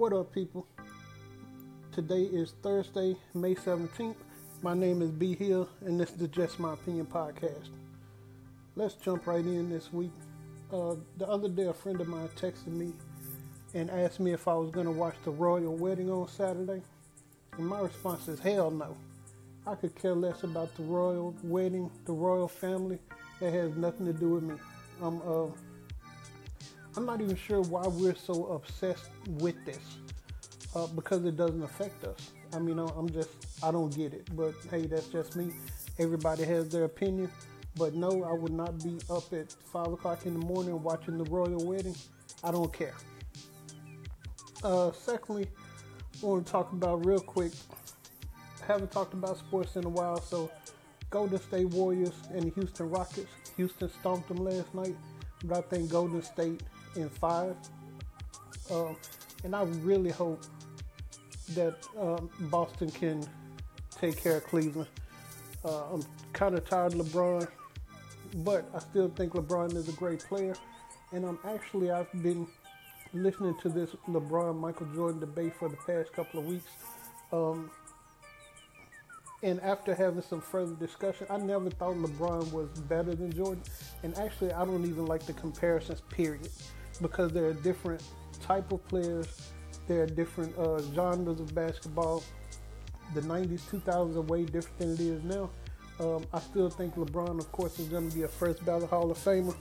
What up, people? Today is Thursday, May 17th. My name is B Hill, and this is the Just My Opinion podcast. Let's jump right in this week. Uh, the other day, a friend of mine texted me and asked me if I was going to watch the royal wedding on Saturday. And my response is hell no. I could care less about the royal wedding, the royal family. It has nothing to do with me. I'm uh, I'm not even sure why we're so obsessed with this uh, because it doesn't affect us. I mean, I'm just, I don't get it. But hey, that's just me. Everybody has their opinion. But no, I would not be up at 5 o'clock in the morning watching the royal wedding. I don't care. Uh, secondly, I want to talk about real quick. I haven't talked about sports in a while, so Golden State Warriors and the Houston Rockets. Houston stomped them last night, but I think Golden State in five. Um, and I really hope that um, Boston can take care of Cleveland. Uh, I'm kind of tired of LeBron, but I still think LeBron is a great player. And I'm actually I've been listening to this LeBron Michael Jordan debate for the past couple of weeks. Um, and after having some further discussion, I never thought LeBron was better than Jordan. And actually, I don't even like the comparisons, period because there are different type of players. There are different uh, genres of basketball. The 90s, 2000s are way different than it is now. Um, I still think LeBron, of course, is going to be a first ballot Hall of Famer.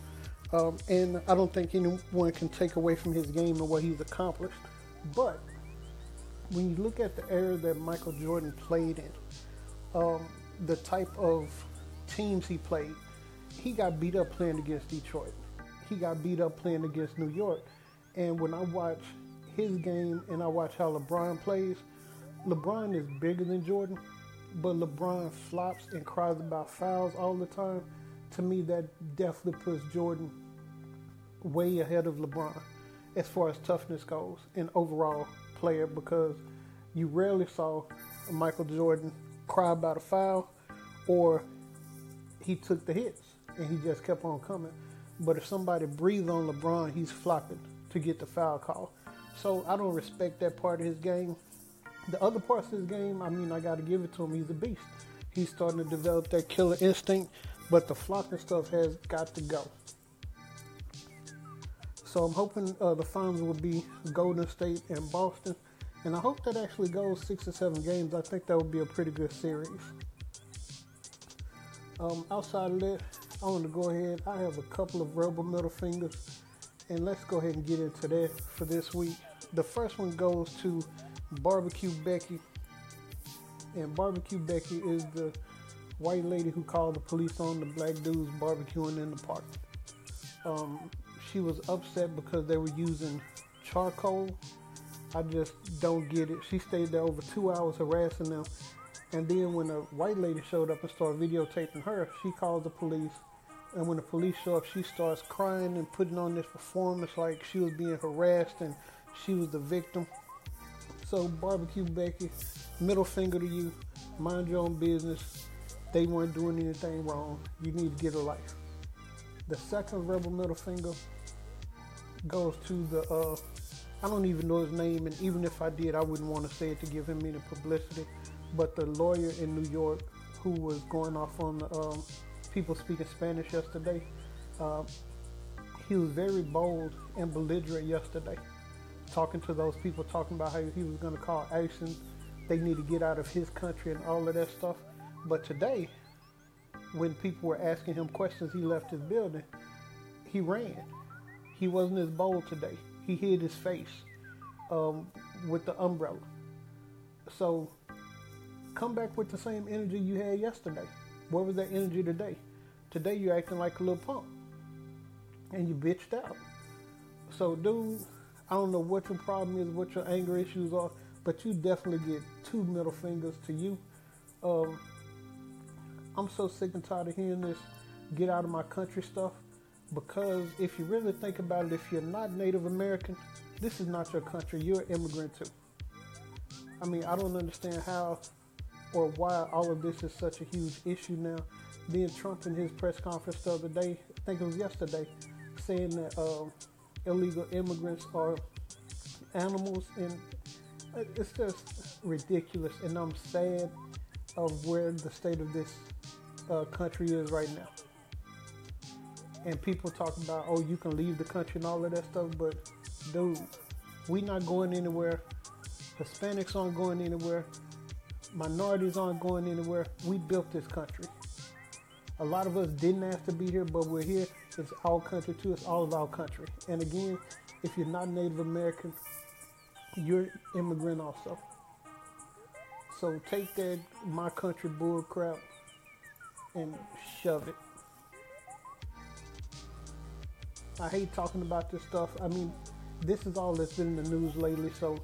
Um, and I don't think anyone can take away from his game and what he's accomplished. But when you look at the era that Michael Jordan played in, um, the type of teams he played, he got beat up playing against Detroit he got beat up playing against New York. And when I watch his game and I watch how LeBron plays, LeBron is bigger than Jordan, but LeBron flops and cries about fouls all the time. To me, that definitely puts Jordan way ahead of LeBron as far as toughness goes and overall player because you rarely saw Michael Jordan cry about a foul or he took the hits and he just kept on coming. But if somebody breathes on LeBron, he's flopping to get the foul call. So I don't respect that part of his game. The other parts of his game, I mean, I got to give it to him. He's a beast. He's starting to develop that killer instinct, but the flopping stuff has got to go. So I'm hoping uh, the finals will be Golden State and Boston, and I hope that actually goes six or seven games. I think that would be a pretty good series. Um, outside of that, I want to go ahead. I have a couple of rebel middle fingers, and let's go ahead and get into that for this week. The first one goes to Barbecue Becky, and Barbecue Becky is the white lady who called the police on the black dudes barbecuing in the park. Um, she was upset because they were using charcoal. I just don't get it. She stayed there over two hours harassing them. And then when a white lady showed up and started videotaping her, she called the police and when the police show up, she starts crying and putting on this performance like she was being harassed and she was the victim. So, Barbecue Becky, middle finger to you. Mind your own business. They weren't doing anything wrong. You need to get a life. The second rebel middle finger goes to the, uh, I don't even know his name, and even if I did, I wouldn't want to say it to give him any publicity. But the lawyer in New York who was going off on the, um, people speaking Spanish yesterday. Uh, he was very bold and belligerent yesterday, talking to those people, talking about how he was going to call action. They need to get out of his country and all of that stuff. But today, when people were asking him questions, he left his building. He ran. He wasn't as bold today. He hid his face um, with the umbrella. So come back with the same energy you had yesterday. Where was that energy today? Today you're acting like a little punk. And you bitched out. So, dude, I don't know what your problem is, what your anger issues are, but you definitely get two middle fingers to you. Um, I'm so sick and tired of hearing this get out of my country stuff because if you really think about it, if you're not Native American, this is not your country. You're an immigrant too. I mean, I don't understand how or why all of this is such a huge issue now. Being Trump in his press conference the other day, I think it was yesterday, saying that uh, illegal immigrants are animals, and it's just ridiculous. And I'm sad of where the state of this uh, country is right now. And people talk about, oh, you can leave the country and all of that stuff, but dude, we not going anywhere. Hispanics aren't going anywhere. Minorities aren't going anywhere. We built this country. A lot of us didn't ask to be here, but we're here. It's our country too. It's all of our country. And again, if you're not Native American, you're immigrant also. So take that my country bull crap and shove it. I hate talking about this stuff. I mean, this is all that's been in the news lately, so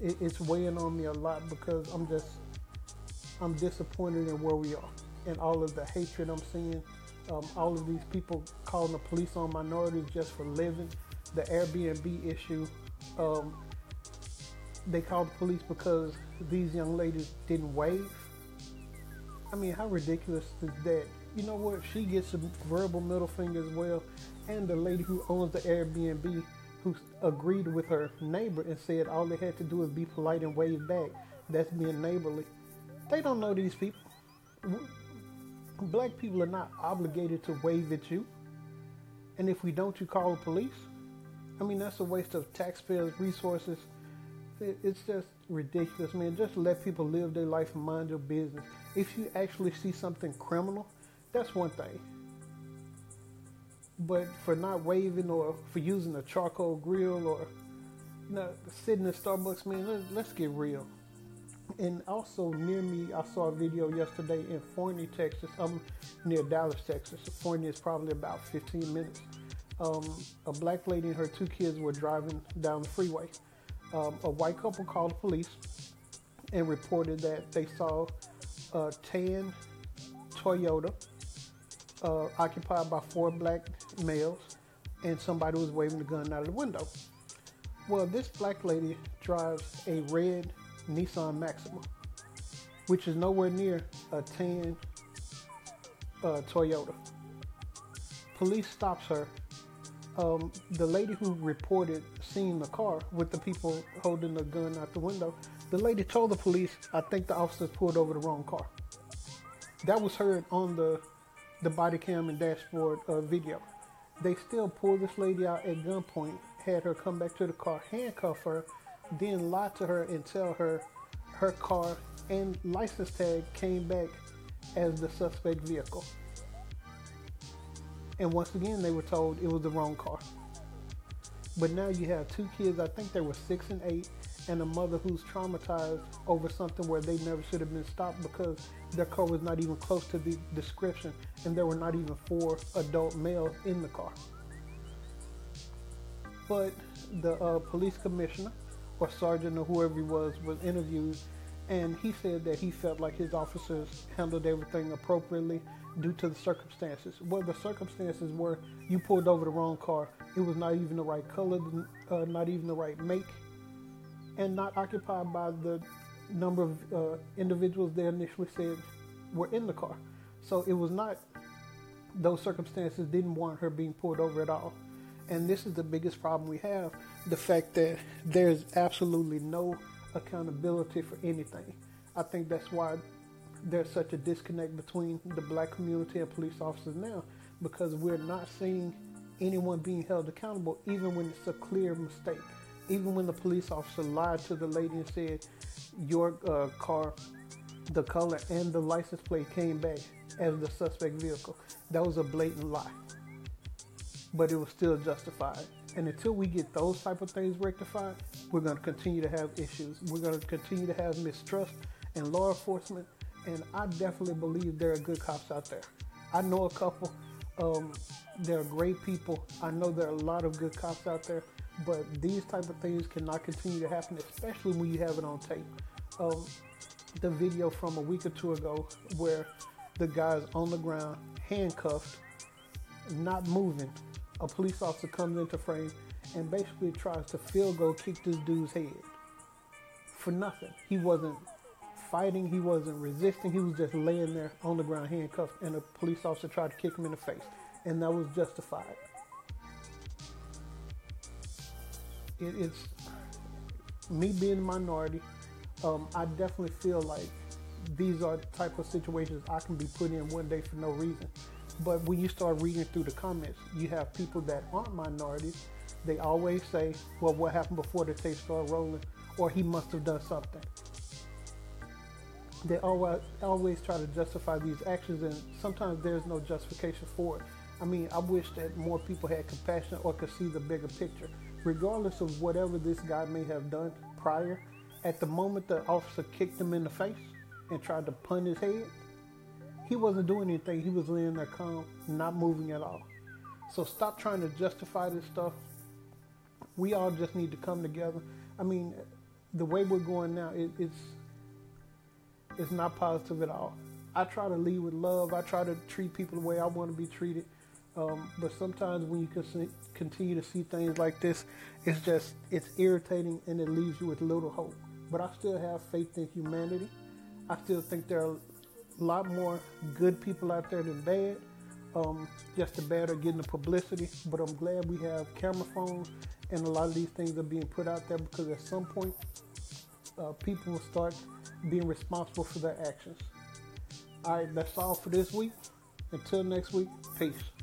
it, it's weighing on me a lot because I'm just I'm disappointed in where we are and all of the hatred I'm seeing. Um, all of these people calling the police on minorities just for living. The Airbnb issue. Um, they called the police because these young ladies didn't wave. I mean, how ridiculous is that? You know what? She gets a verbal middle finger as well. And the lady who owns the Airbnb who agreed with her neighbor and said all they had to do is be polite and wave back. That's being neighborly. They don't know these people. Black people are not obligated to wave at you. And if we don't, you call the police. I mean, that's a waste of taxpayers' resources. It's just ridiculous, man. Just let people live their life and mind their business. If you actually see something criminal, that's one thing. But for not waving or for using a charcoal grill or you know, sitting in Starbucks, man, let, let's get real. And also near me, I saw a video yesterday in Forney, Texas. I'm near Dallas, Texas. Forney is probably about 15 minutes. Um, a black lady and her two kids were driving down the freeway. Um, a white couple called the police and reported that they saw a tan Toyota uh, occupied by four black males, and somebody was waving the gun out of the window. Well, this black lady drives a red Nissan Maxima, which is nowhere near a tan uh, Toyota. Police stops her. Um, the lady who reported seeing the car with the people holding the gun out the window, the lady told the police, I think the officers pulled over the wrong car. That was heard on the the body cam and dashboard uh, video. They still pulled this lady out at gunpoint, had her come back to the car, handcuff her, then lie to her and tell her her car and license tag came back as the suspect vehicle. And once again, they were told it was the wrong car. But now you have two kids, I think they were six and eight, and a mother who's traumatized over something where they never should have been stopped because their car was not even close to the description and there were not even four adult males in the car. But the uh, police commissioner or sergeant or whoever he was was interviewed and he said that he felt like his officers handled everything appropriately due to the circumstances. Well, the circumstances were you pulled over the wrong car. It was not even the right color, uh, not even the right make and not occupied by the number of uh, individuals they initially said were in the car. So it was not, those circumstances didn't warrant her being pulled over at all. And this is the biggest problem we have the fact that there's absolutely no accountability for anything. I think that's why there's such a disconnect between the black community and police officers now because we're not seeing anyone being held accountable even when it's a clear mistake even when the police officer lied to the lady and said your uh, car, the color and the license plate came back as the suspect vehicle, that was a blatant lie. But it was still justified. And until we get those type of things rectified, we're going to continue to have issues. We're going to continue to have mistrust in law enforcement. And I definitely believe there are good cops out there. I know a couple. Um, they're great people. I know there are a lot of good cops out there. But these type of things cannot continue to happen, especially when you have it on tape. Um, the video from a week or two ago where the guy's on the ground, handcuffed, not moving. A police officer comes into frame and basically tries to field goal kick this dude's head for nothing. He wasn't fighting, he wasn't resisting, he was just laying there on the ground handcuffed, and a police officer tried to kick him in the face, and that was justified. It, it's me being a minority, um, I definitely feel like these are the type of situations I can be put in one day for no reason. But when you start reading through the comments, you have people that aren't minorities. They always say, well, what happened before the tape started rolling? Or he must have done something. They always, always try to justify these actions, and sometimes there's no justification for it. I mean, I wish that more people had compassion or could see the bigger picture. Regardless of whatever this guy may have done prior, at the moment the officer kicked him in the face and tried to punt his head, he wasn't doing anything. He was laying there calm, not moving at all. So stop trying to justify this stuff. We all just need to come together. I mean, the way we're going now, it, it's it's not positive at all. I try to lead with love. I try to treat people the way I want to be treated. Um, but sometimes when you continue to see things like this, it's just it's irritating and it leaves you with little hope. But I still have faith in humanity. I still think there are a lot more good people out there than bad. Um, just the bad are getting the publicity. But I'm glad we have camera phones and a lot of these things are being put out there because at some point uh, people will start being responsible for their actions. All right, that's all for this week. Until next week, peace.